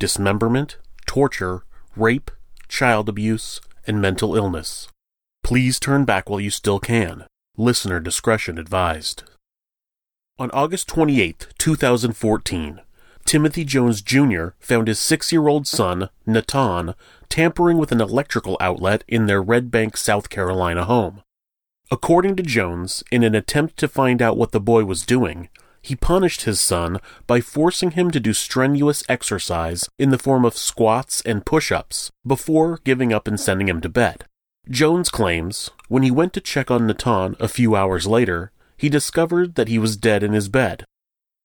dismemberment, torture, rape, child abuse, and mental illness. Please turn back while you still can. Listener discretion advised. On August 28, 2014, Timothy Jones Jr. found his six year old son, Nahtahn, tampering with an electrical outlet in their Red Bank, South Carolina home. According to Jones, in an attempt to find out what the boy was doing, he punished his son by forcing him to do strenuous exercise in the form of squats and push ups before giving up and sending him to bed. Jones claims when he went to check on Nahtahn a few hours later, he discovered that he was dead in his bed.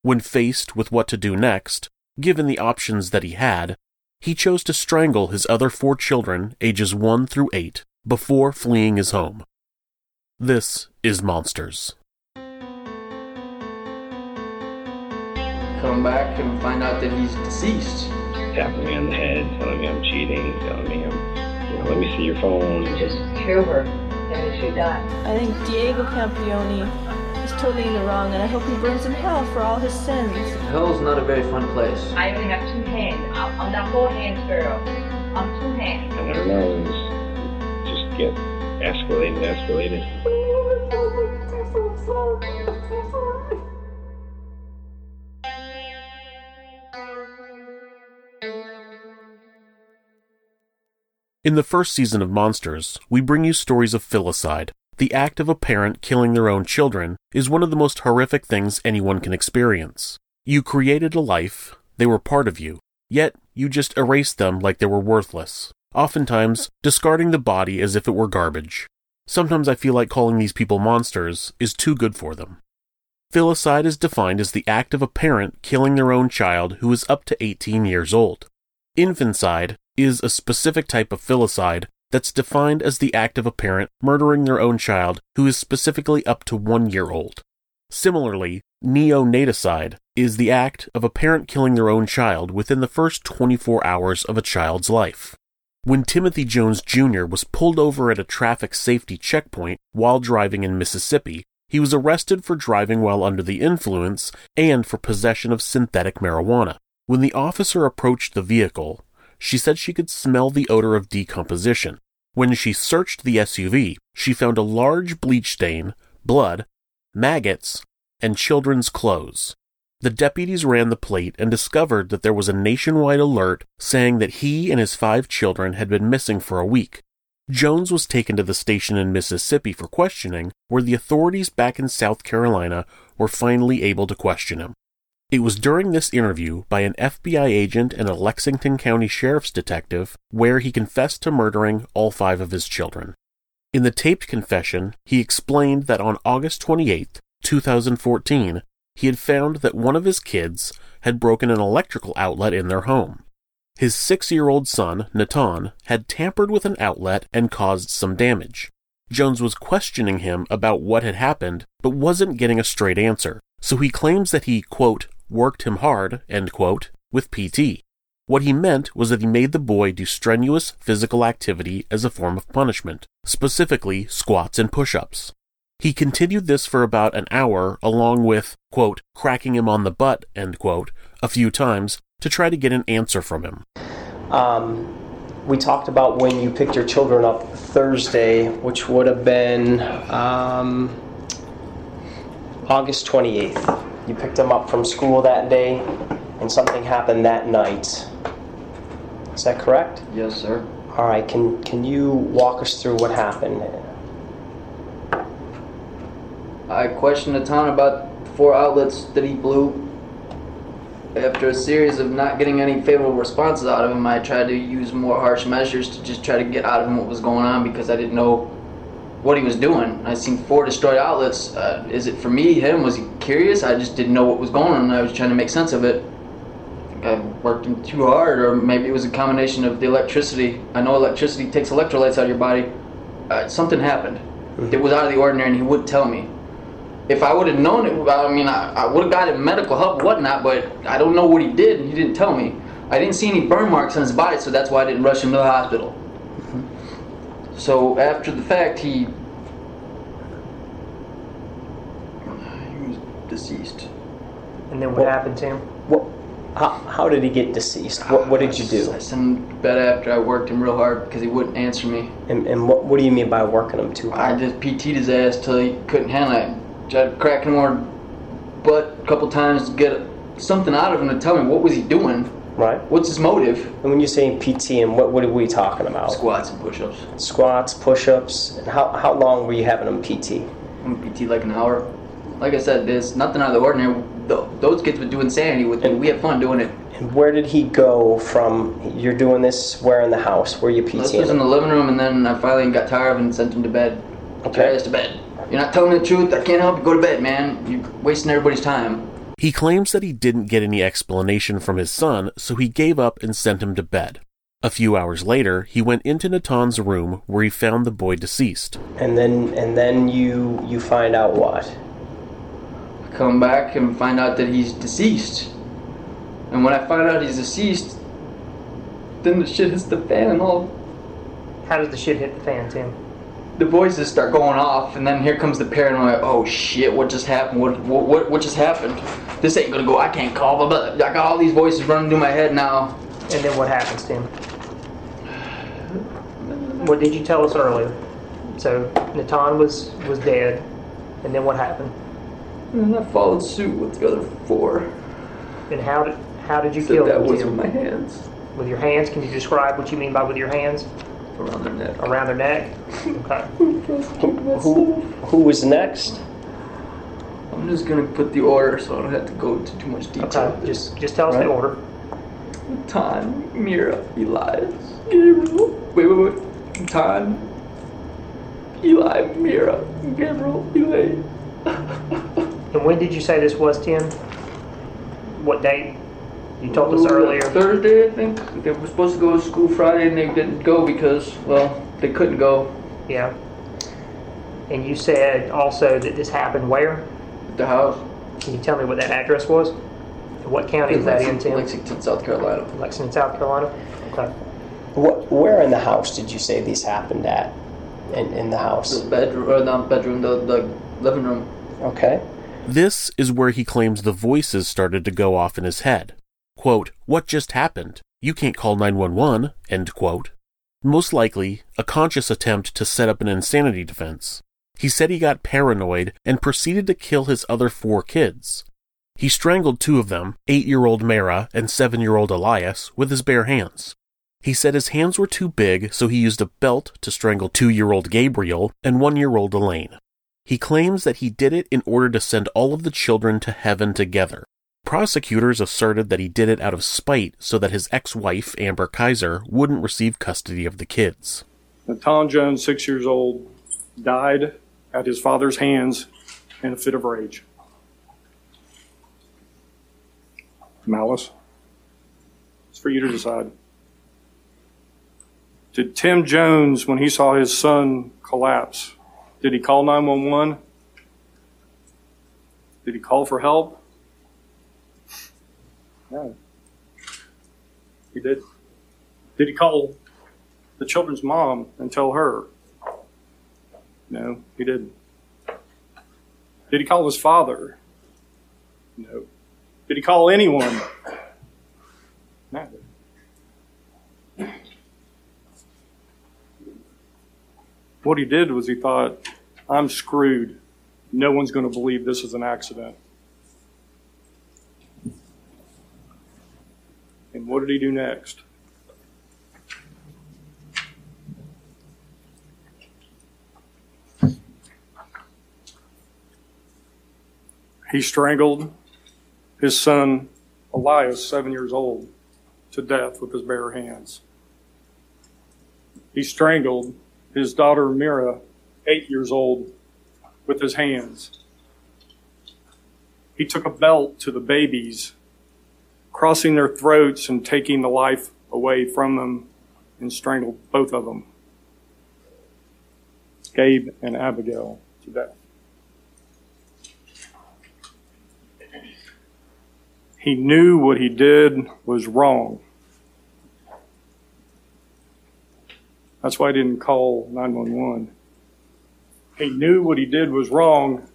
When faced with what to do next, given the options that he had, he chose to strangle his other four children, ages 1 through 8, before fleeing his home. This is Monsters. Come back and find out that he's deceased. Tapping me on the head, telling me I'm cheating, telling me I'm, you know, let me see your phone. Just kill her, and she die. I think Diego Campione is totally in the wrong, and I hope he burns in hell for all his sins. Hell's not a very fun place. I only have two hands. I'm, I'm not four hands, girl. I'm two hands. And our nose just get escalated, escalated. In the first season of Monsters, we bring you stories of filicide. The act of a parent killing their own children is one of the most horrific things anyone can experience. You created a life, they were part of you, yet you just erased them like they were worthless, oftentimes discarding the body as if it were garbage. Sometimes I feel like calling these people monsters is too good for them. Filicide is defined as the act of a parent killing their own child who is up to 18 years old. Infanticide is a specific type of filicide that's defined as the act of a parent murdering their own child who is specifically up to one year old. Similarly, neonaticide is the act of a parent killing their own child within the first 24 hours of a child's life. When Timothy Jones Jr. was pulled over at a traffic safety checkpoint while driving in Mississippi, he was arrested for driving while under the influence and for possession of synthetic marijuana. When the officer approached the vehicle, she said she could smell the odor of decomposition. When she searched the SUV, she found a large bleach stain, blood, maggots, and children's clothes. The deputies ran the plate and discovered that there was a nationwide alert saying that he and his five children had been missing for a week. Jones was taken to the station in Mississippi for questioning, where the authorities back in South Carolina were finally able to question him. It was during this interview by an FBI agent and a Lexington County Sheriff's detective where he confessed to murdering all five of his children. In the taped confession, he explained that on August 28, 2014, he had found that one of his kids had broken an electrical outlet in their home. His six year old son, Nahtahn, had tampered with an outlet and caused some damage. Jones was questioning him about what had happened, but wasn't getting a straight answer, so he claims that he, quote, worked him hard, end quote, with PT. What he meant was that he made the boy do strenuous physical activity as a form of punishment, specifically squats and push ups. He continued this for about an hour, along with, quote, cracking him on the butt, end quote, a few times to try to get an answer from him. Um, we talked about when you picked your children up Thursday, which would have been um, August 28th. You picked them up from school that day, and something happened that night. Is that correct? Yes, sir. All right. Can can you walk us through what happened? I questioned a ton about four outlets that he blew. After a series of not getting any favorable responses out of him, I tried to use more harsh measures to just try to get out of him what was going on because I didn't know what he was doing. I seen four destroyed outlets. Uh, is it for me, him? Was he curious? I just didn't know what was going on I was trying to make sense of it. I worked him too hard, or maybe it was a combination of the electricity. I know electricity takes electrolytes out of your body. Uh, something happened. It was out of the ordinary and he wouldn't tell me if I would have known it, I mean, I, I would have gotten medical help, whatnot. But I don't know what he did, and he didn't tell me. I didn't see any burn marks on his body, so that's why I didn't rush him to the hospital. So after the fact, he he was deceased. And then what, happened to him? What? How, how did he get deceased? What, what did you do? I sent him to bed after I worked him real hard because he wouldn't answer me. And, and what, what do you mean by working him too hard? I hard? just PT'd his ass till he couldn't handle it. Tried cracking him on butt a couple times to get something out of him to tell me what was he doing. Right. What's his motive? And when you're saying PT, and what, what are we talking about? Squats and push-ups. Squats, push-ups. And how, how long were you having him PT? I'm PT like an hour. Like I said, there's nothing out of the ordinary. Th- Those kids would do insanity with me. We had fun doing it. And where did he go from? You're doing this where in the house? Where you This PTing? was in the living room, and then I finally got tired of it and sent him to bed. Okay. Your ass to bed. You're not telling me the truth. I can't help you. Go to bed, man. You're wasting everybody's time. He claims that he didn't get any explanation from his son, so he gave up and sent him to bed. A few hours later, he went into Nahtahn's room where he found the boy deceased. And then and then you you find out what? Come back and find out that he's deceased. And when I find out he's deceased, then the shit hits the fan and all How does the shit hit the fan, Tim? the voices start going off, and then here comes the paranoia. Oh shit! What just happened? What what what, what just happened? This ain't gonna go. I can't call. Blah. I got all these voices running through my head now. And then what happens, Tim? What did you tell us earlier? So Nahtahn was was dead, and then what happened? And then I followed suit with the other four. And how did how did you Said kill that them, was Tim? with my hands With your hands? Can you describe what you mean by with your hands? around their neck. Around their neck. Okay. who, who who was next? I'm just gonna put the order so I don't have to go into too much detail. Okay. Just just tell us the order. Tan, Mira, Elias, Gabriel. Wait, wait, wait. Tan, Eli, Mira, Gabriel, Elaine. And when did you say this was, Tim? What date? You told us earlier. Thursday, I think. They were supposed to go to school Friday and they didn't go because, well, they couldn't go. Yeah. And you said also that this happened where? At the house. Can you tell me what that address was? What county is that in, Tim? Lexington, South Carolina. Lexington, South Carolina. Okay. What, where in the house did you say these happened at? In, in the house? The bedroom, or not bedroom, the, the living room. Okay. This is where he claims the voices started to go off in his head. Quote, What just happened? You can't call 911, end quote. Most likely, a conscious attempt to set up an insanity defense. He said he got paranoid and proceeded to kill his other four kids. He strangled two of them, eight year old Mara and seven year old Elias, with his bare hands. He said his hands were too big, so he used a belt to strangle two year old Gabriel and one year old Elaine. He claims that he did it in order to send all of the children to heaven together. Prosecutors asserted that he did it out of spite so that his ex wife, Amber Kyzer, wouldn't receive custody of the kids. Nahtahn Jones, six years old, died at his father's hands in a fit of rage. Malice. It's for you to decide. Did Tim Jones, when he saw his son collapse, did he call 911? Did he call for help? No. He did. Did he call the children's mom and tell her? No, he didn't. Did he call his father? No. Did he call anyone? No. What he did was he thought, I'm screwed. No one's going to believe this is an accident. And what did he do next? He strangled his son Elias, seven years old, to death with his bare hands. He strangled his daughter Mira, eight years old, with his hands. He took a belt to the babies, crossing their throats and taking the life away from them, and strangled both of them, Gabe and Abigail, to death. He knew what he did was wrong. That's why he didn't call 911. He knew what he did was wrong.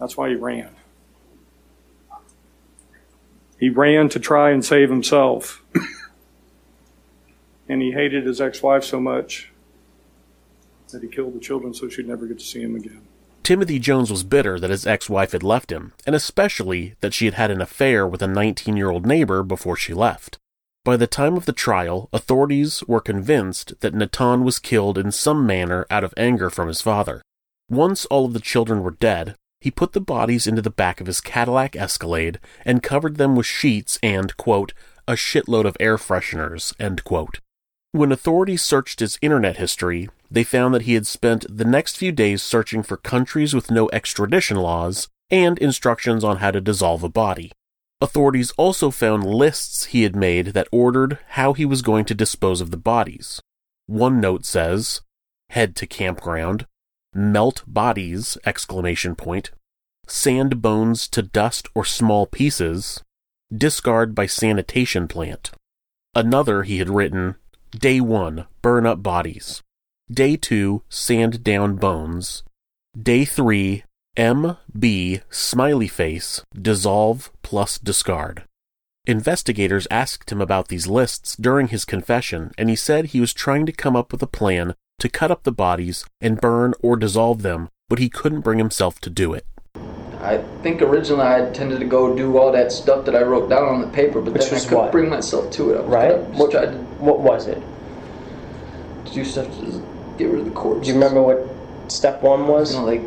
That's why he ran. He ran to try and save himself. and he hated his ex wife so much that he killed the children so she'd never get to see him again. Timothy Jones was bitter that his ex wife had left him, and especially that she had had an affair with a 19 year old neighbor before she left. By the time of the trial, authorities were convinced that Nahtahn was killed in some manner out of anger from his father. Once all of the children were dead, he put the bodies into the back of his Cadillac Escalade and covered them with sheets and, quote, a shitload of air fresheners, end quote. When authorities searched his internet history, they found that he had spent the next few days searching for countries with no extradition laws and instructions on how to dissolve a body. Authorities also found lists he had made that ordered how he was going to dispose of the bodies. One note says, head to campground, melt bodies, exclamation point, sand bones to dust or small pieces, discard by sanitation plant. Another he had written, day 1, burn up bodies. Day 2, sand down bones. Day 3, MB smiley face, dissolve plus discard. Investigators asked him about these lists during his confession, and he said he was trying to come up with a plan to cut up the bodies and burn or dissolve them, but he couldn't bring himself to do it. I think originally I intended to go do all that stuff that I wrote down on the paper, but Which then I was couldn't what? bring myself to it. I Right? gonna What- try to What was it? do stuff to get rid of the corpse. Do you remember what step one was? You know, like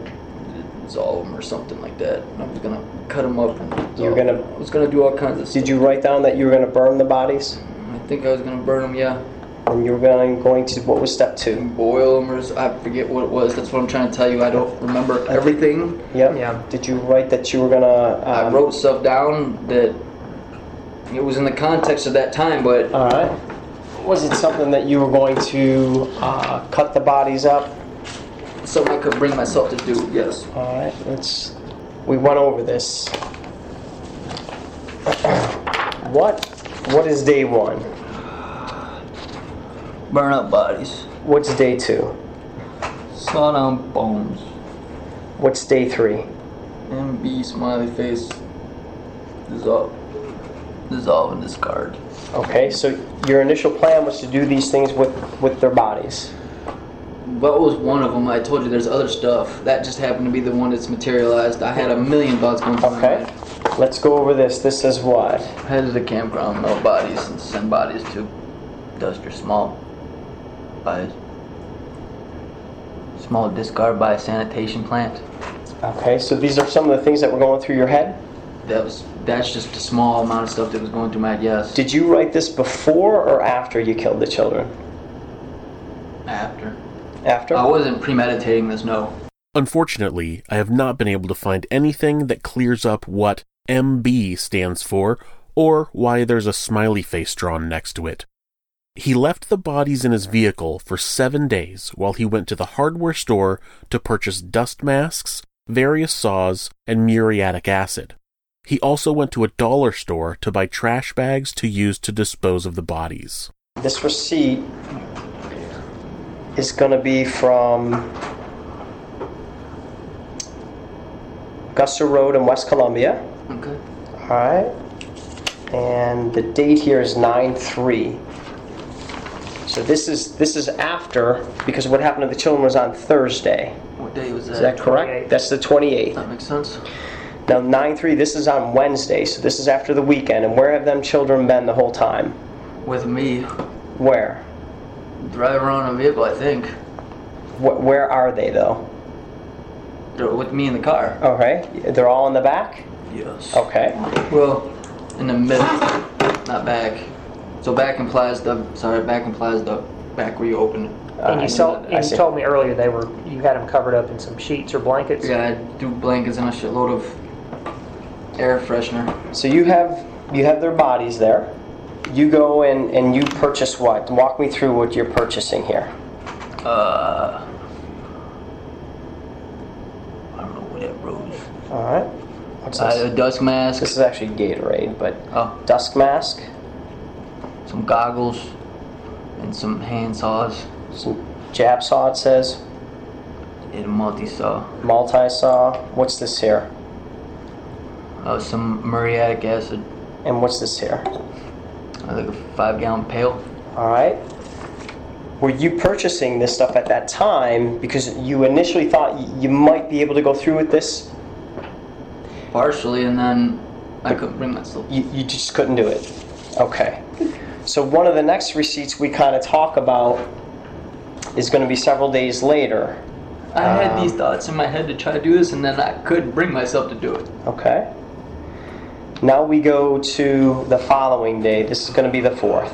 dissolve them or something like that. I was gonna cut them up. And You were gonna. I was gonna do all kinds of stuff. Did you write down that you were going to burn the bodies? I think I was gonna burn them. Yeah. And you were going going to what was step two? Boil them or I forget what it was. That's what I'm trying to tell you. I don't remember everything. Yeah. Yeah. Did you write that you were going to? I Um, wrote stuff down that it was in the context of that time, but All right. Was it something that you were going to uh, cut the bodies up? Something I could bring myself to do. Yes. All right. Let's. We went over this. what? What is day one? Burn up bodies. What's day two? Saw down bones. What's day three? MB smiley face. Dissolve. Dissolve and discard. Okay. So your initial plan was to do these things with with their bodies. What was one of them? I told you there's other stuff. That just happened to be the one that's materialized. I had a million thoughts going through my Okay. Let's go over this. This is what? Head to the campground, melt bodies, and send bodies to duster small by small discard by a sanitation plant. Okay, so these are some of the things that were going through your head? That was that's just a small amount of stuff that was going through my head. Yes. Did you write this before or after you killed the children? After. After? I wasn't premeditating this. No. Unfortunately, I have not been able to find anything that clears up what MB stands for or why there's a smiley face drawn next to it. He left the bodies in his vehicle for seven days while he went to the hardware store to purchase dust masks, various saws, and muriatic acid. He also went to a dollar store to buy trash bags to use to dispose of the bodies. This receipt is going to be from Augusta Road in West Columbia. Okay. All right. And the date here is 9-3. So this is this is after because what happened to the children was on Thursday. What day was that? Is that correct? That's the 28th. That makes sense. Now 9-3, this is on Wednesday, so this is after the weekend. And where have them children been the whole time? With me. Where? Driving around in a vehicle, I think. Wh- where are they though? They're with me in the car. Okay, they're all in the back? Yes. Okay. Well, in the middle, not back. So back implies the sorry, back implies the back where you open it. Uh, and you saw, and you told me earlier they were, you had them covered up in some sheets or blankets. Yeah, I do blankets and a shitload of air freshener. So you have you have their bodies there. You go in and you purchase what? Walk me through what you're purchasing here. Uh, I don't know what that rose. All right. What's Uh, a dusk mask. This is actually Gatorade, but Oh. dusk mask, some goggles, and some hand saws. some jab saw. It says And a multi saw. multi saw. What's this here? Uh, some muriatic acid. And what's this here? I think a five gallon pail. All right. Were you purchasing this stuff at that time because you initially thought you might be able to go through with this? Partially, and then I couldn't bring myself. You, you just couldn't do it. Okay. So one of the next receipts we kind of talk about is going to be several days later. I had Um, these thoughts in my head to try to do this, and then I couldn't bring myself to do it. Okay. Now we go to the following day. This is going to be the 4th.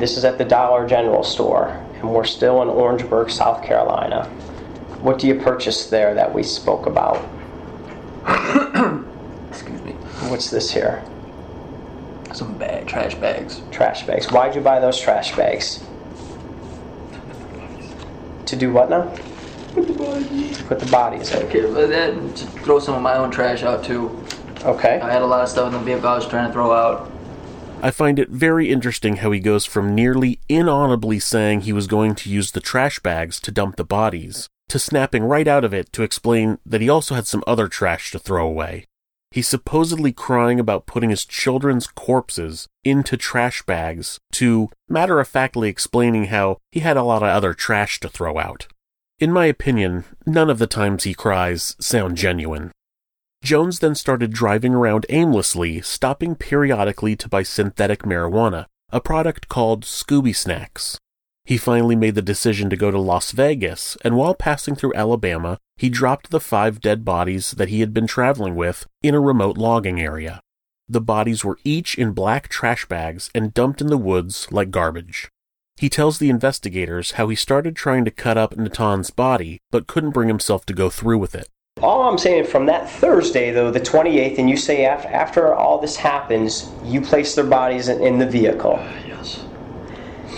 This is at the Dollar General store, and we're still in Orangeburg, South Carolina. What do you purchase there that we spoke about? Excuse me. What's this here? Some bag, trash bags. Trash bags. Why'd you buy those trash bags? To do what now? Put the bodies in. Okay, but then to throw some of my own trash out too. Okay. I had a lot of stuff in the vehicle I was trying to throw out. I find it very interesting how he goes from nearly inaudibly saying he was going to use the trash bags to dump the bodies, to snapping right out of it to explain that he also had some other trash to throw away. He's supposedly crying about putting his children's corpses into trash bags, to matter of factly explaining how he had a lot of other trash to throw out. In my opinion, none of the times he cries sound genuine. Jones then started driving around aimlessly, stopping periodically to buy synthetic marijuana, a product called Scooby Snacks. He finally made the decision to go to Las Vegas, and while passing through Alabama, he dropped the five dead bodies that he had been traveling with in a remote logging area. The bodies were each in black trash bags and dumped in the woods like garbage. He tells the investigators how he started trying to cut up Nahtahn's body, but couldn't bring himself to go through with it. All I'm saying from that Thursday, though, the 28th, and you say after, after all this happens, you place their bodies in, in the vehicle. Yes.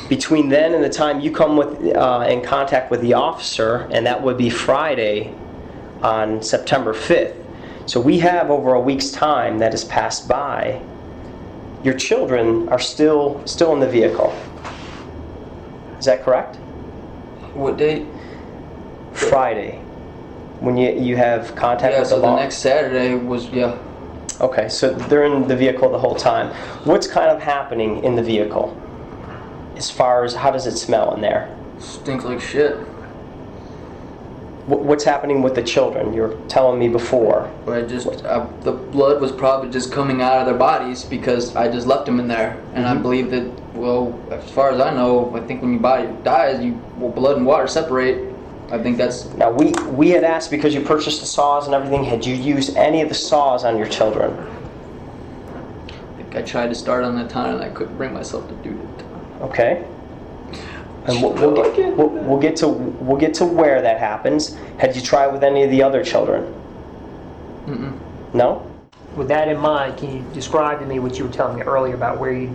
Between then and the time you come with uh, in contact with the officer, and that would be Friday on September 5th. So we have over a week's time that has passed by. Your children are still still in the vehicle. Is that correct? What date? Friday. When you you have contact Yeah, with so the the next Saturday was, yeah. Okay, so they're in the vehicle the whole time. What's kind of happening in the vehicle? As far as how does it smell in there? Stinks like shit. Wh- What's happening with the children? You were telling me before. I just, I, the blood was probably just coming out of their bodies because I just left them in there. And I mm-hmm. believe that Well, as far as I know, I think when your body dies, you well, blood and water separate. I think that's Now, we, we had asked because you purchased the saws and everything, had you used any of the saws on your children? I think I tried to start on the time and I couldn't bring myself to do it. Okay. And we'll, we'll, get, we'll, we'll get to we'll get to where that happens. Had you tried with any of the other children? Mm-mm. No. With that in mind, can you describe to me what you were telling me earlier about where you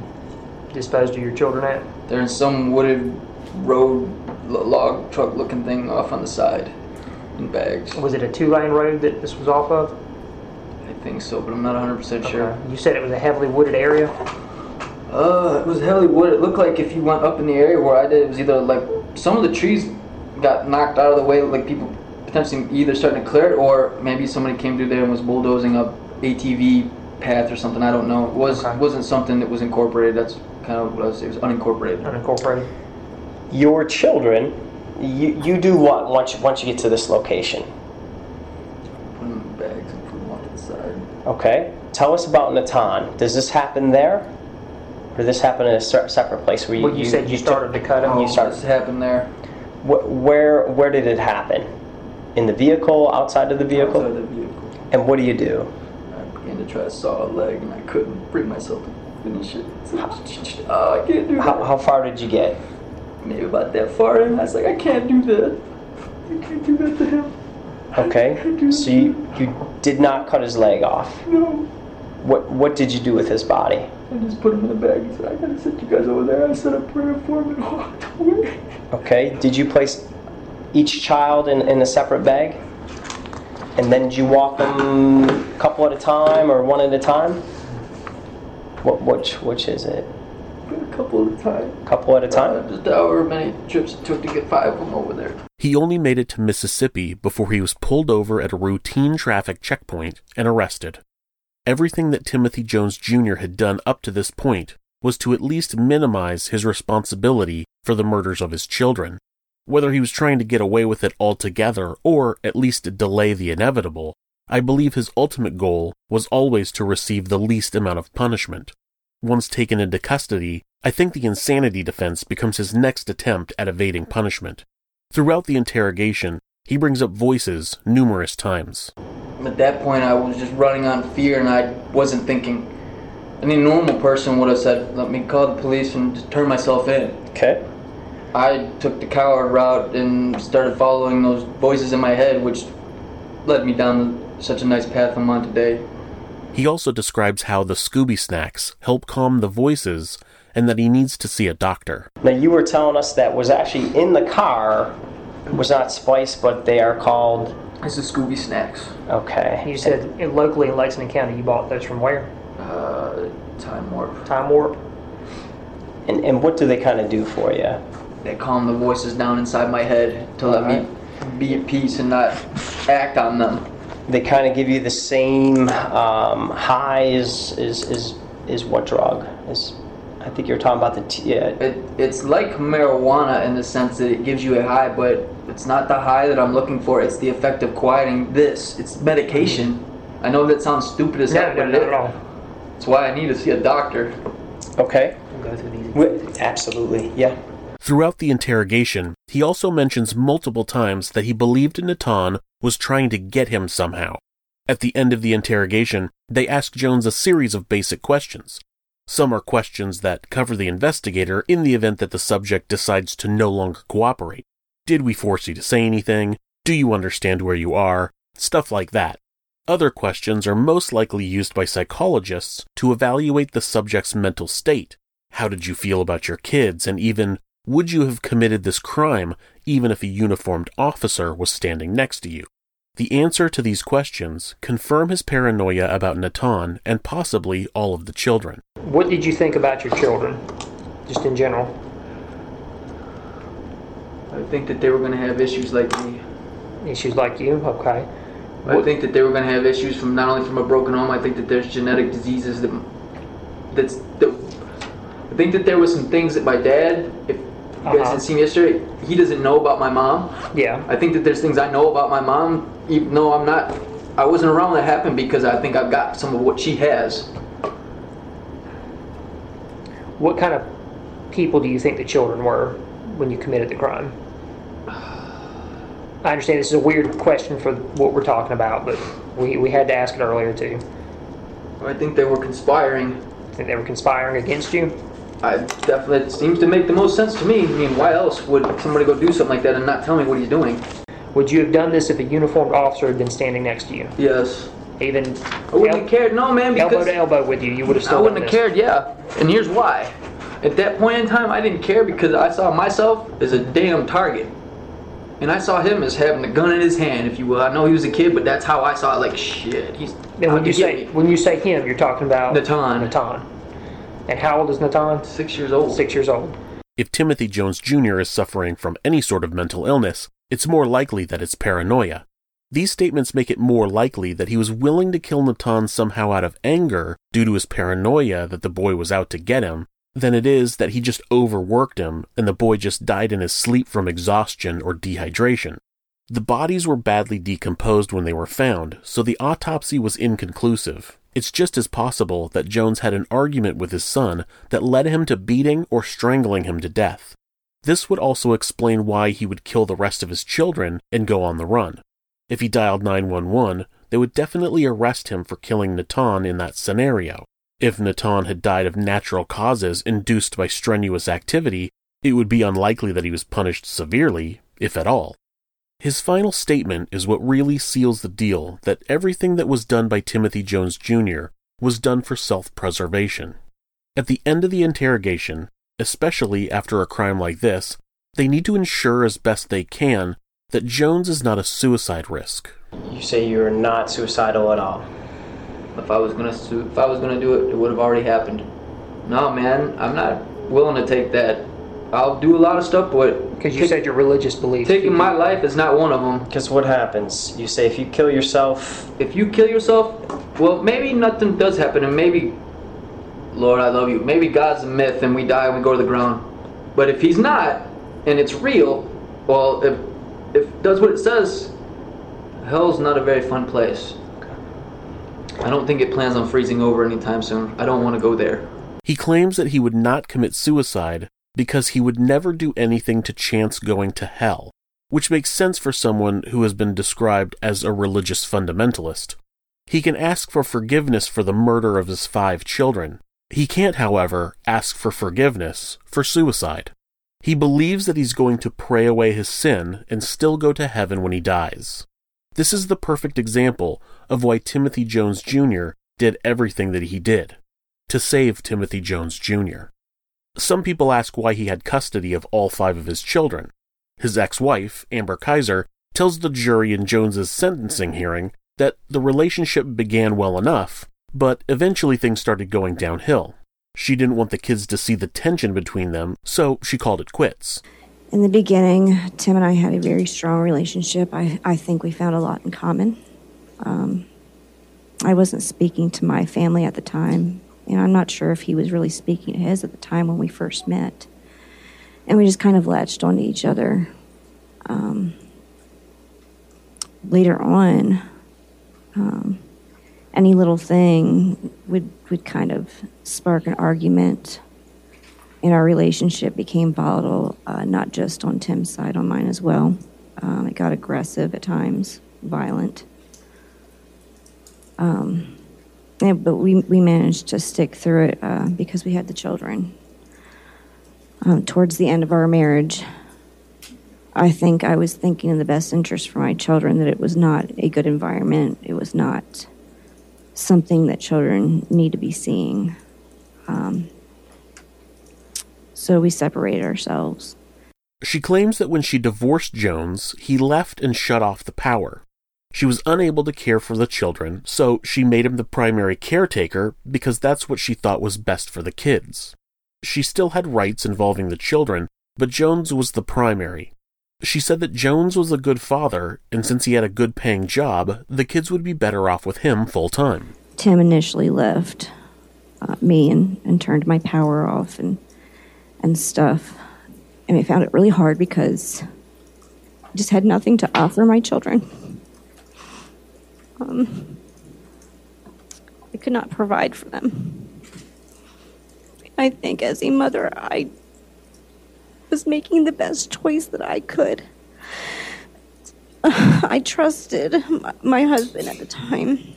disposed of your children at? They're in some wooded road lo- log truck looking thing off on the side in bags. Was it a two-lane road that this was off of? I think so, but I'm not 100% sure. You said it was a heavily wooded area. Uh, it was heavily wooded. It looked like if you went up in the area where I did, it was either like some of the trees got knocked out of the way, like people potentially either starting to clear it, or maybe somebody came through there and was bulldozing up ATV path or something. I don't know. It was wasn't something that was incorporated. That's kind of what I was saying. It was unincorporated. Unincorporated. Your children, you, you do what once you, once you get to this location? Put them in bags and put them off to the side. Okay. Tell us about Nahtahn. Does this happen there? Or this happen in a separate place where you, Well, you said you started to cut 'em. Oh, you started. This happened there. Wh- where where did it happen? In the vehicle? Outside of the vehicle? Outside the vehicle. And what do you do? I began to try to saw a leg and I couldn't bring myself to finish it. Oh, I can't do that. How, how far did you get? Maybe about that far, and I was like, I can't do that. I can't do that to him. Okay. So you, you did not cut his leg off. No. What what did you do with his body? I just put him in a bag and said, I gotta send you guys over there. I said a prayer for him and walked away. Okay. Did you place each child in, in a separate bag? And then did you walk them a couple at a time or one at a time? What which which is it? A couple at a time. Couple at a uh, time? Just however many trips it took to get five of them over there. He only made it to Mississippi before he was pulled over at a routine traffic checkpoint and arrested. Everything that Timothy Jones Jr. had done up to this point was to at least minimize his responsibility for the murders of his children. Whether he was trying to get away with it altogether or at least delay the inevitable, I believe his ultimate goal was always to receive the least amount of punishment. Once taken into custody, I think the insanity defense becomes his next attempt at evading punishment. Throughout the interrogation, he brings up voices numerous times. At that point, I was just running on fear and I wasn't thinking. Any normal person would have said, let me call the police and just turn myself in. Okay. I took the coward route and started following those voices in my head, which led me down such a nice path I'm on today. He also describes how the Scooby snacks help calm the voices and that he needs to see a doctor. Now you were telling us that was actually in the car was not spice, but they are called. It's the Scooby snacks. Okay. You said in- locally in Lexington County you bought those from where? Uh, time warp. Time Warp. And and what do they kind of do for you? They calm the voices down inside my head to let me be at peace and not act on them. They kind of give you the same um, high as is is is what drug? Is I think you're talking about the t- yeah. It, it's like marijuana in the sense that it gives you a high, but it's not the high that I'm looking for. It's the effect of quieting this. It's medication. I know that sounds stupid as No, heck, no, but not it at all. It's why I need to see a doctor. Okay. We'll go through these. Absolutely. Yeah. Throughout the interrogation, he also mentions multiple times that he believed Nahtahn was trying to get him somehow. At the end of the interrogation, they ask Jones a series of basic questions. Some are questions that cover the investigator in the event that the subject decides to no longer cooperate. Did we force you to say anything? Do you understand where you are? Stuff like that. Other questions are most likely used by psychologists to evaluate the subject's mental state. How did you feel about your kids? And even, would you have committed this crime even if a uniformed officer was standing next to you? The answer to these questions confirm his paranoia about Nahtahn and possibly all of the children. What did you think about your children, just in general? I think that they were going to have issues like me. Issues like you, okay. I think that they were going to have issues from not only from a broken home. I think that there's genetic diseases that that's that. I think that there was some things that my dad, if you guys Uh-huh. see seen yesterday, he doesn't know about my mom. Yeah. I think that there's things I know about my mom, even though I'm not. I wasn't around when that happened because I think I've got some of what she has. What kind of people do you think the children were when you committed the crime? I understand this is a weird question for what we're talking about, but we, we had to ask it earlier too. I think they were conspiring. Think they were conspiring against you? I definitely it seems to make the most sense to me. I mean, why else would somebody go do something like that and not tell me what he's doing? Would you have done this if a uniformed officer had been standing next to you? Yes. Even I wouldn't have cared. No, man, because elbow to elbow with you, you would have still I wouldn't have this. cared. Yeah, and here's why. At that point in time, I didn't care because I saw myself as a damn target. And I saw him as having a gun in his hand, if you will. I know he was a kid, but that's how I saw it. Like, shit, he's. And when you say me. when you say him, you're talking about Nahtahn. Nahtahn. And how old is Nahtahn? Six years old. Six years old. If Timothy Jones Jr. is suffering from any sort of mental illness, it's more likely that it's paranoia. These statements make it more likely that he was willing to kill Nahtahn somehow out of anger due to his paranoia that the boy was out to get him, than it is that he just overworked him and the boy just died in his sleep from exhaustion or dehydration. The bodies were badly decomposed when they were found, so the autopsy was inconclusive. It's just as possible that Jones had an argument with his son that led him to beating or strangling him to death. This would also explain why he would kill the rest of his children and go on the run. If he dialed 911, they would definitely arrest him for killing Nahtahn in that scenario. If Nahtahn had died of natural causes induced by strenuous activity, it would be unlikely that he was punished severely, if at all. His final statement is what really seals the deal that everything that was done by Timothy Jones Jr. was done for self preservation. At the end of the interrogation, especially after a crime like this, they need to ensure as best they can that Jones is not a suicide risk. You say you're not suicidal at all. If I was gonna su- if I was gonna do it, it would have already happened. No, man, I'm not willing to take that. I'll do a lot of stuff, but because you said your religious beliefs. Taking my life is not one of them. Because what happens? You say if you kill yourself, If you kill yourself, well, maybe nothing does happen, and maybe, Lord, I love you. Maybe God's a myth, and we die and we go to the ground. But if He's not, and it's real, well, if if it does what it says, hell's not a very fun place. I don't think it plans on freezing over anytime soon. I don't want to go there. He claims that he would not commit suicide because he would never do anything to chance going to hell, which makes sense for someone who has been described as a religious fundamentalist. He can ask for forgiveness for the murder of his five children. He can't, however, ask for forgiveness for suicide. He believes that he's going to pray away his sin and still go to heaven when he dies. This is the perfect example of why Timothy Jones Jr. did everything that he did to save Timothy Jones Jr. Some people ask why he had custody of all five of his children. His ex wife, Amber Kyzer, tells the jury in Jones's sentencing hearing that the relationship began well enough, but eventually things started going downhill. She didn't want the kids to see the tension between them, so she called it quits. In the beginning, Tim and I had a very strong relationship. I, I think we found a lot in common. Um, I wasn't speaking to my family at the time, and I'm not sure if he was really speaking to his at the time when we first met. And we just kind of latched onto each other. Um, later on, um, any little thing would, would kind of spark an argument and our relationship became volatile, uh, not just on Tim's side, on mine as well. Um, it got aggressive at times, violent. Um, yeah, but we, we managed to stick through it uh, because we had the children. Um, towards the end of our marriage, I think I was thinking in the best interest for my children that it was not a good environment. It was not something that children need to be seeing. Um, so we separated ourselves. She claims that when she divorced Jones, he left and shut off the power. She was unable to care for the children, so she made him the primary caretaker because that's what she thought was best for the kids. She still had rights involving the children, but Jones was the primary. She said that Jones was a good father, and since he had a good paying job, the kids would be better off with him full time. Tim initially left uh, me and, and turned my power off and and stuff. And I found it really hard because I just had nothing to offer my children. Um, I could not provide for them. I think as a mother, I was making the best choice that I could. I trusted my, husband at the time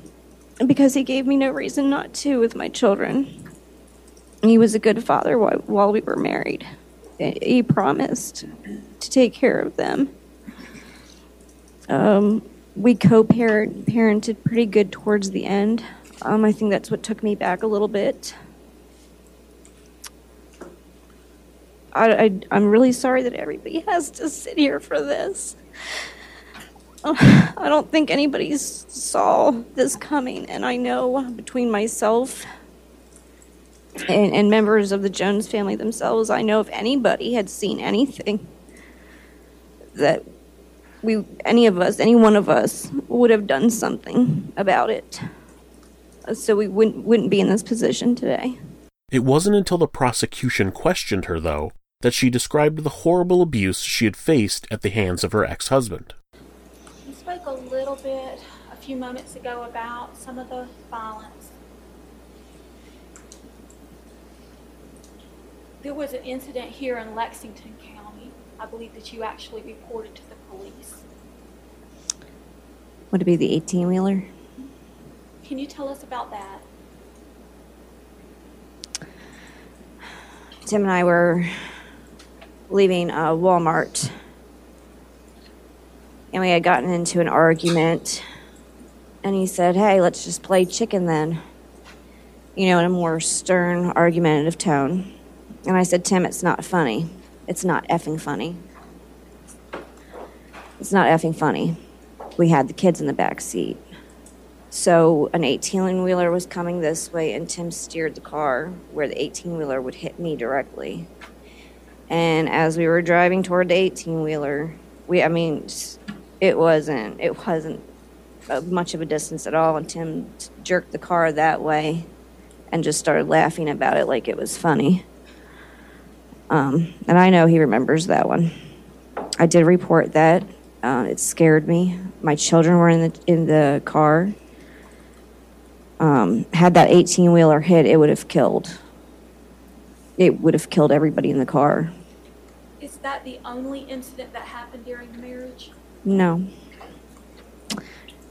because he gave me no reason not to with my children. He was a good father while, we were married. He promised to take care of them. Um, we co-parent parented pretty good towards the end. Um, I think that's what took me back a little bit. I, I'm really sorry that everybody has to sit here for this. I don't think anybody saw this coming, and I know between myself and, and members of the Jones family themselves, I know if anybody had seen anything that we, any of us, any one of us, would have done something about it, Uh, so we wouldn't wouldn't be in this position today. It wasn't until the prosecution questioned her, though, that she described the horrible abuse she had faced at the hands of her ex husband. You spoke a little bit a few moments ago about some of the violence. There was an incident here in Lexington County. I believe that you actually reported to the police. Would it be the 18 wheeler? Can you tell us about that? Tim and I were leaving uh, Walmart, and we had gotten into an argument. And he said, "Hey, let's just play chicken then," you know, in a more stern, argumentative tone. And I said, "Tim, it's not funny. It's not effing funny. It's not effing funny." We had the kids in the back seat. So an 18 wheeler was coming this way, and Tim steered the car where the 18 wheeler would hit me directly. And as we were driving toward the 18 wheeler, we, I mean, it wasn't, it wasn't much of a distance at all. And Tim jerked the car that way and just started laughing about it like it was funny. Um, and I know he remembers that one. I did report that. Uh, it scared me. My children were in the in the car. Um, had that 18 wheeler hit, it would have killed. It would have killed everybody in the car. Is that the only incident that happened during the marriage? No.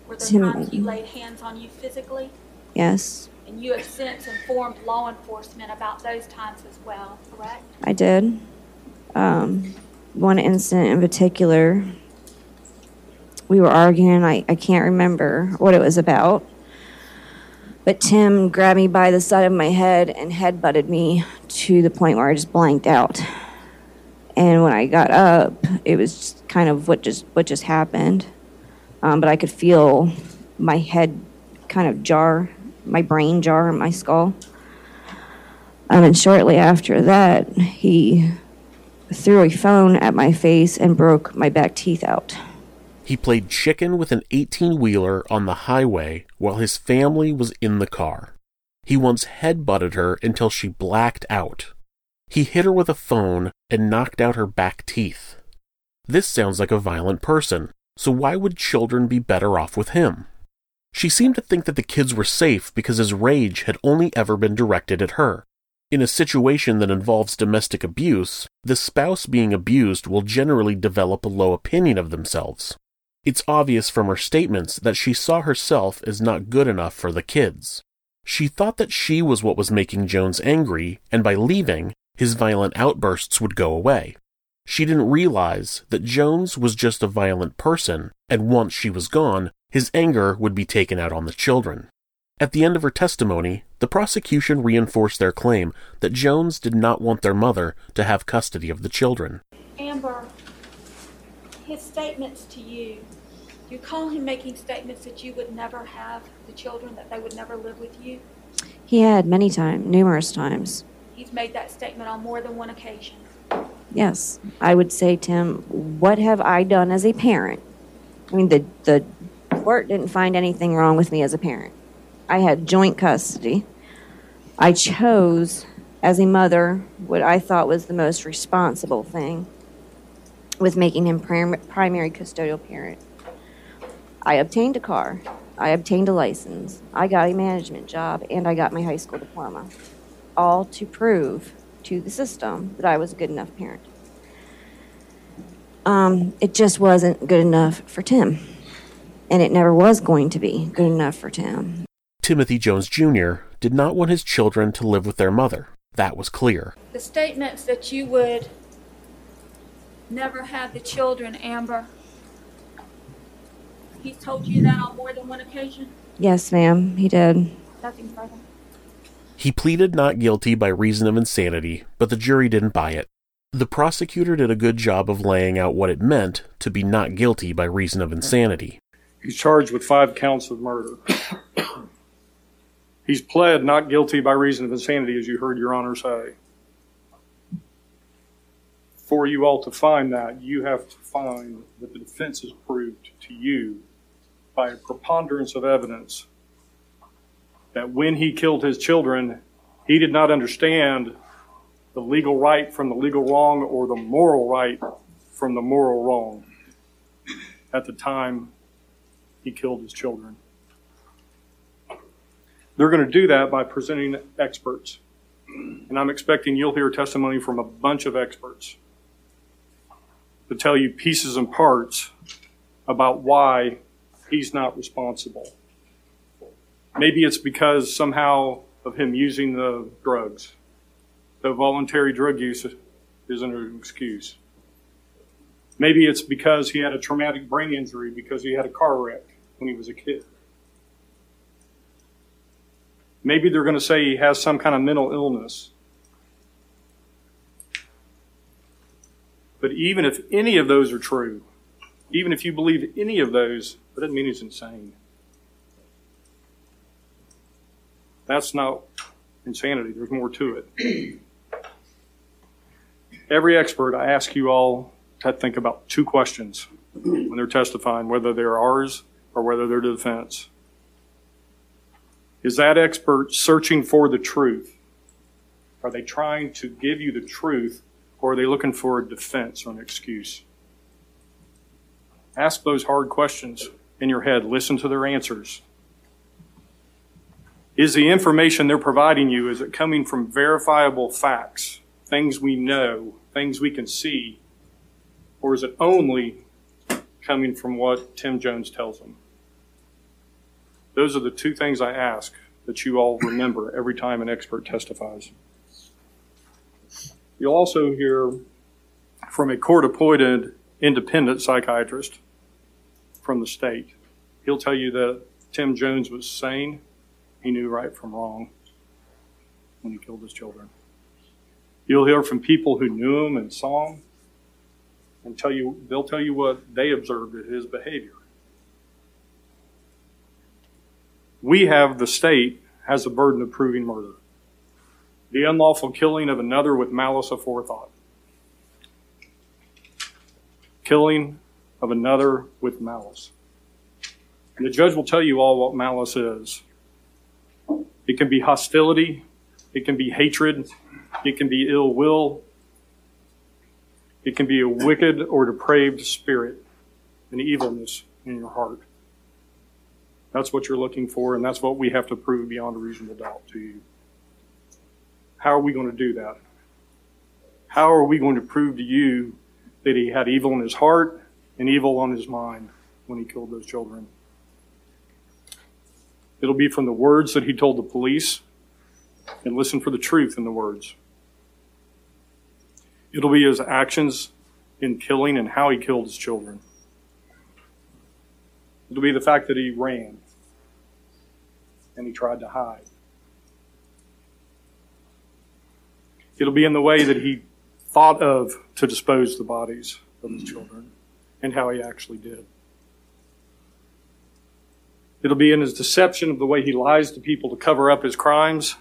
Were there Tim- times you laid hands on you physically? Yes, And you have since informed law enforcement about those times as well, correct? I did. Um, one incident in particular, we were arguing. I, I can't remember what it was about. But Tim grabbed me by the side of my head and headbutted me to the point where I just blanked out. And when I got up, it was kind of what just what just happened. Um, but I could feel my head kind of jar, my brain jar in my skull. Um, and shortly after that, he threw a phone at my face and broke my back teeth out. He played chicken with an 18 wheeler on the highway while his family was in the car. He once headbutted her until she blacked out. He hit her with a phone and knocked out her back teeth. This sounds like a violent person, so why would children be better off with him? She seemed to think that the kids were safe because his rage had only ever been directed at her. In a situation that involves domestic abuse, the spouse being abused will generally develop a low opinion of themselves. It's obvious from her statements that she saw herself as not good enough for the kids. She thought that she was what was making Jones angry, and by leaving, his violent outbursts would go away. She didn't realize that Jones was just a violent person, and once she was gone, his anger would be taken out on the children. At the end of her testimony, the prosecution reinforced their claim that Jones did not want their mother to have custody of the children. Amber, his statements to you, you call him making statements that you would never have the children, that they would never live with you? He had many times, numerous times. He's made that statement on more than one occasion. Yes, I would say, Tim, what have I done as a parent? I mean, the the court didn't find anything wrong with me as a parent. I had joint custody. I chose, as a mother, what I thought was the most responsible thing with making him prim- primary custodial parent. I obtained a car. I obtained a license. I got a management job, and I got my high school diploma, all to prove to the system that I was a good enough parent. Um, it just wasn't good enough for Tim. And it never was going to be good enough for Tim. Timothy Jones Jr. did not want his children to live with their mother. That was clear. The statements that you would never have the children, Amber. He's told you that on more than one occasion? Yes, ma'am, he did. Nothing further. He pleaded not guilty by reason of insanity, but the jury didn't buy it. The prosecutor did a good job of laying out what it meant to be not guilty by reason of insanity. He's charged with five counts of murder. He's pled not guilty by reason of insanity, as you heard Your Honor say. For you all to find that, you have to find that the defense has proved to you by a preponderance of evidence that when he killed his children, he did not understand the legal right from the legal wrong or the moral right from the moral wrong at the time he killed his children. They're going to do that by presenting experts. And I'm expecting you'll hear testimony from a bunch of experts to tell you pieces and parts about why he's not responsible. Maybe it's because somehow of him using the drugs. The voluntary drug use isn't an excuse. Maybe it's because he had a traumatic brain injury because he had a car wreck when he was a kid. Maybe they're going to say he has some kind of mental illness. But even if any of those are true, even if you believe any of those, that doesn't mean he's insane. That's not insanity. There's more to it. Every expert, I ask you all to think about two questions when they're testifying, whether they're ours or whether they're the defense. Is that expert searching for the truth? Are they trying to give you the truth, or are they looking for a defense or an excuse? Ask those hard questions in your head. Listen to their answers. Is the information they're providing you, is it coming from verifiable facts, things we know, things we can see, or is it only coming from what Tim Jones tells them? Those are the two things I ask that you all remember every time an expert testifies. You'll also hear from a court appointed independent psychiatrist from the state. He'll tell you that Tim Jones was sane. He knew right from wrong when he killed his children. You'll hear from people who knew him and saw him and tell you they'll tell you what they observed of his behavior. we have the state has the burden of proving murder. The unlawful killing of another with malice aforethought. Killing of another with malice. And the judge will tell you all what malice is. It can be hostility, it can be hatred, it can be ill will, it can be a wicked or depraved spirit, an evilness in your heart. That's what you're looking for, and that's what we have to prove beyond a reasonable doubt to you. How are we going to do that? How are we going to prove to you that he had evil in his heart and evil on his mind when he killed those children? It'll be from the words that he told the police, and listen for the truth in the words. It'll be his actions in killing and how he killed his children. It'll be the fact that he ran and he tried to hide. It'll be in the way that he thought of to dispose the bodies of his children and how he actually did. It'll be in his deception of the way he lies to people to cover up his crimes.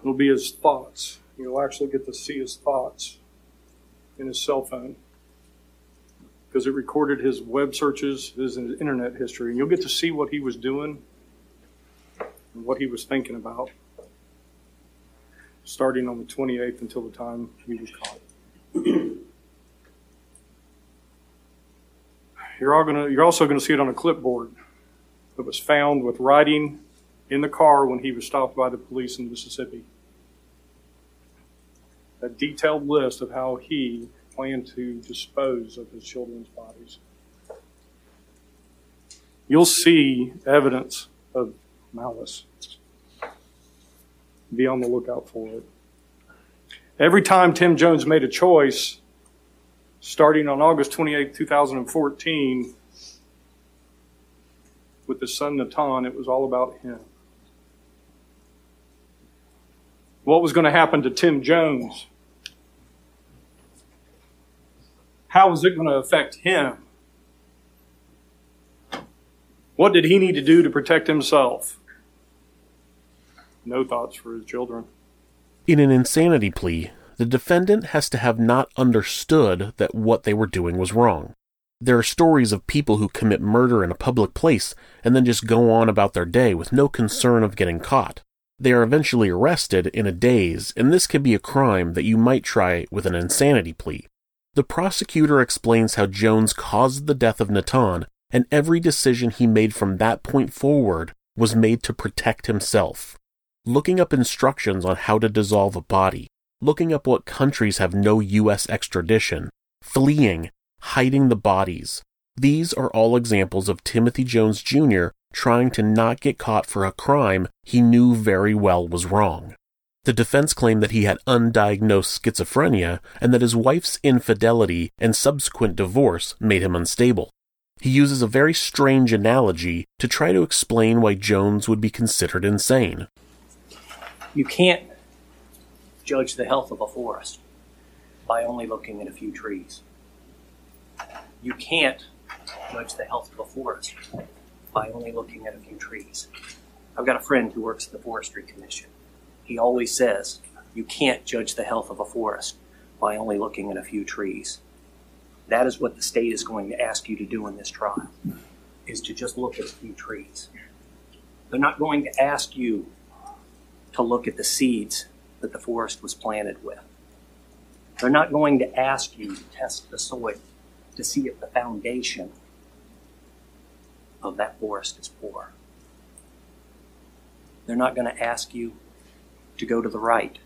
It'll be his thoughts. You'll actually get to see his thoughts in his cell phone because it recorded his web searches, his internet history, and you'll get to see what he was doing and what he was thinking about starting on the 28th until the time he was caught. You're, all gonna, you're also going to see it on a clipboard that was found with writing in the car when he was stopped by the police in Mississippi. A detailed list of how he planned to dispose of his children's bodies. You'll see evidence of malice. Be on the lookout for it. Every time Tim Jones made a choice, starting on August 28, 2014, with his son Nahtahn, it was all about him. What was going to happen to Tim Jones? How was it going to affect him? What did he need to do to protect himself? No thoughts for his children. In an insanity plea, the defendant has to have not understood that what they were doing was wrong. There are stories of people who commit murder in a public place and then just go on about their day with no concern of getting caught. They are eventually arrested in a daze, and this can be a crime that you might try with an insanity plea. The prosecutor explains how Jones caused the death of Nahtahn, and every decision he made from that point forward was made to protect himself. Looking up instructions on how to dissolve a body, looking up what countries have no U.S. extradition, fleeing, hiding the bodies. These are all examples of Timothy Jones Jr. trying to not get caught for a crime he knew very well was wrong. The defense claimed that he had undiagnosed schizophrenia and that his wife's infidelity and subsequent divorce made him unstable. He uses a very strange analogy to try to explain why Jones would be considered insane. You can't judge the health of a forest by only looking at a few trees. You can't judge the health of a forest by only looking at a few trees. I've got a friend who works at the Forestry Commission. He always says you can't judge the health of a forest by only looking at a few trees. That is what the state is going to ask you to do in this trial, is to just look at a few trees. They're not going to ask you to look at the seeds that the forest was planted with. They're not going to ask you to test the soil to see if the foundation of that forest is poor. They're not going to ask you to go to the right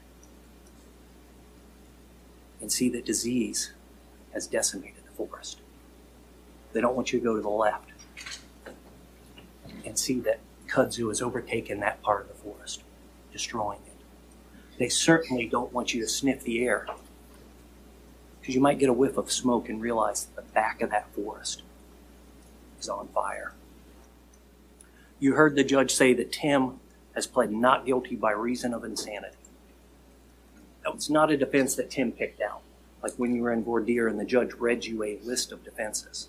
and see that disease has decimated the forest. They don't want you to go to the left and see that kudzu has overtaken that part of the forest, destroying it. They certainly don't want you to sniff the air because you might get a whiff of smoke and realize that the back of that forest is on fire. You heard the judge say that Tim has pled not guilty by reason of insanity. That was not a defense that Tim picked out, like when you were in voir dire and the judge read you a list of defenses.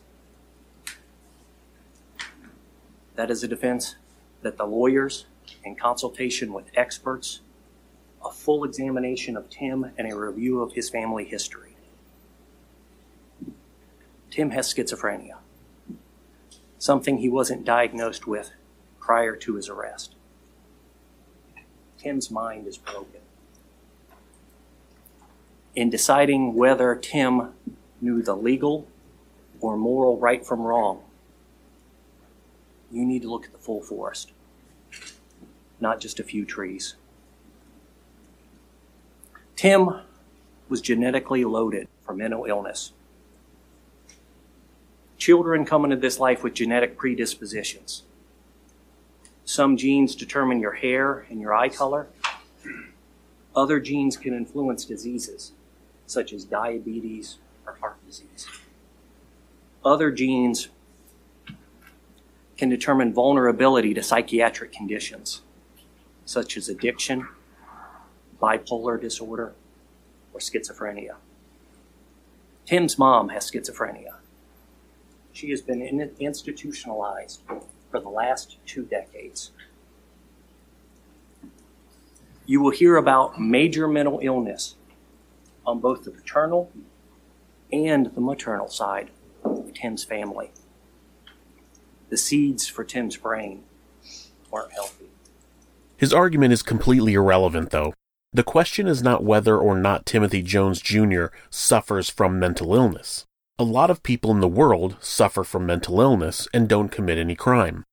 That is a defense that the lawyers, in consultation with experts, a full examination of Tim and a review of his family history. Tim has schizophrenia, something he wasn't diagnosed with prior to his arrest. Tim's mind is broken. In deciding whether Tim knew the legal or moral right from wrong, you need to look at the full forest, not just a few trees. Tim was genetically loaded for mental illness. Children come into this life with genetic predispositions. Some genes determine your hair and your eye color. Other genes can influence diseases, such as diabetes or heart disease. Other genes can determine vulnerability to psychiatric conditions, such as addiction, bipolar disorder, or schizophrenia. Tim's mom has schizophrenia. She has been in- institutionalized for the last two decades. You will hear about major mental illness on both the paternal and the maternal side of Tim's family. The seeds for Tim's brain weren't healthy. His argument is completely irrelevant, though. The question is not whether or not Timothy Jones Jr. suffers from mental illness. A lot of people in the world suffer from mental illness and don't commit any crime.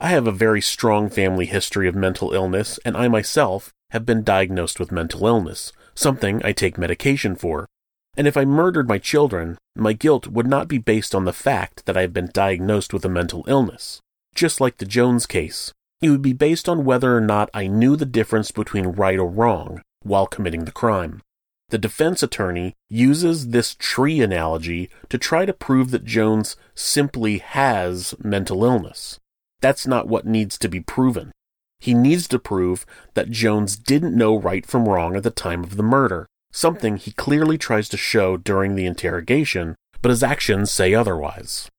I have a very strong family history of mental illness, and I myself have been diagnosed with mental illness, something I take medication for. And if I murdered my children, my guilt would not be based on the fact that I have been diagnosed with a mental illness. Just like the Jones case, it would be based on whether or not I knew the difference between right or wrong while committing the crime. The defense attorney uses this tree analogy to try to prove that Jones simply has mental illness. That's not what needs to be proven. He needs to prove that Jones didn't know right from wrong at the time of the murder, something he clearly tries to show during the interrogation, but his actions say otherwise.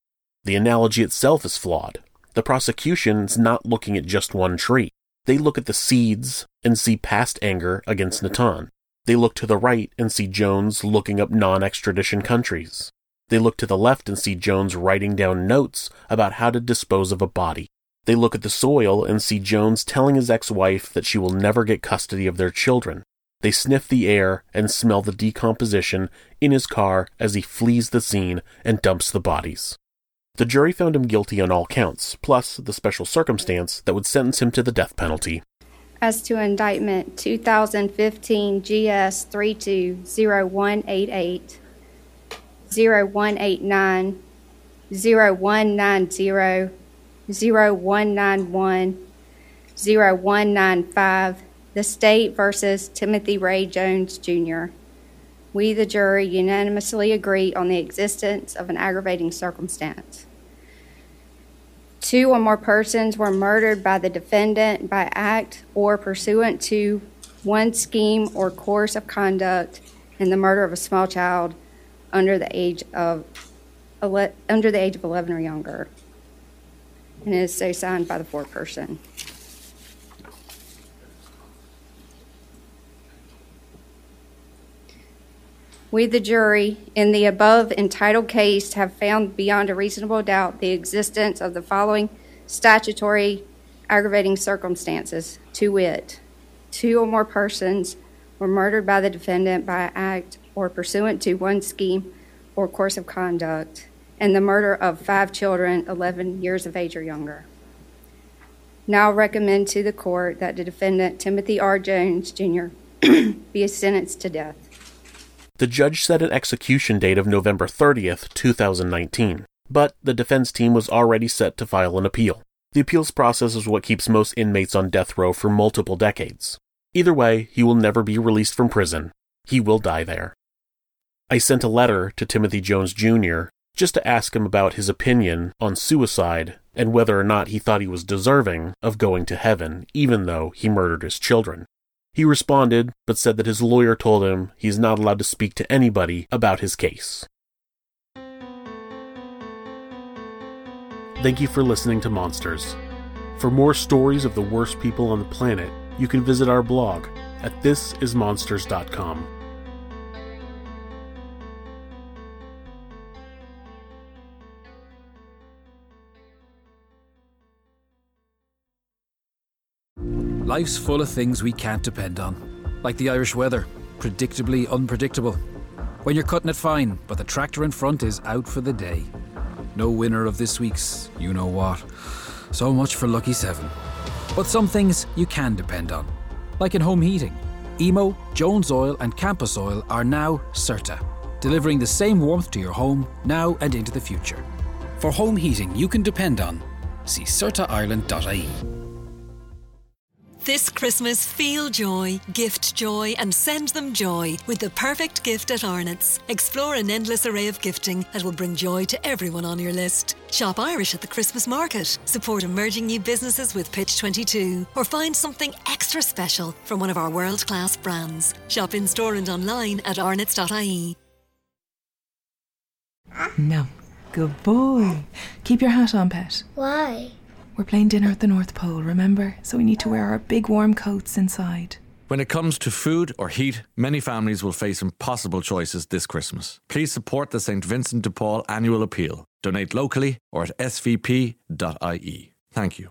The analogy itself is flawed. The prosecution's not looking at just one tree. They look at the seeds and see past anger against Nahtahn. They look to the right and see Jones looking up non extradition countries. They look to the left and see Jones writing down notes about how to dispose of a body. They look at the soil and see Jones telling his ex wife that she will never get custody of their children. They sniff the air and smell the decomposition in his car as he flees the scene and dumps the bodies. The jury found him guilty on all counts, plus the special circumstance that would sentence him to the death penalty. As to indictment 2015 GS 320188, 0189, 0190, 0191, 0195, the state versus Timothy Ray Jones Jr. We, the jury, unanimously agree on the existence of an aggravating circumstance. Two or more persons were murdered by the defendant by act or pursuant to one scheme or course of conduct in the murder of a small child under the age of under the age of 11 or younger. And is so signed by the foreperson. We, the jury, in the above entitled case, have found beyond a reasonable doubt the existence of the following statutory aggravating circumstances to wit, two or more persons were murdered by the defendant by act or pursuant to one scheme or course of conduct, and the murder of five children 11 years of age or younger. Now recommend to the court that the defendant, Timothy R. Jones Jr., be sentenced to death. The judge set an execution date of November 30th, 2019, but the defense team was already set to file an appeal. The appeals process is what keeps most inmates on death row for multiple decades. Either way, he will never be released from prison. He will die there. I sent a letter to Timothy Jones Jr. just to ask him about his opinion on suicide and whether or not he thought he was deserving of going to heaven, even though he murdered his children. He responded, but said that his lawyer told him he's not allowed to speak to anybody about his case. Thank you for listening to Monsters. For more stories of the worst people on the planet, you can visit our blog at thisismonsters.com. Life's full of things we can't depend on, like the Irish weather, predictably unpredictable. When you're cutting it fine, but the tractor in front is out for the day. No winner of this week's you know what. So much for Lucky 7. But some things you can depend on, like in home heating. Emo, Jones Oil, and Campus Oil are now CERTA, delivering the same warmth to your home now and into the future. For home heating you can depend on, see CERTAIreland.ie. This Christmas, feel joy, gift joy, and send them joy with the perfect gift at Arnott's. Explore an endless array of gifting that will bring joy to everyone on your list. Shop Irish at the Christmas market, support emerging new businesses with Pitch 22, or find something extra special from one of our world class brands. Shop in store and online at arnott's.ie. No. Good boy. Keep your hat on, pet. Why? We're playing dinner at the North Pole, remember? So we need to wear our big warm coats inside. When it comes to food or heat, many families will face impossible choices this Christmas. Please support the St. Vincent de Paul annual appeal. Donate locally or at svp.ie. Thank you.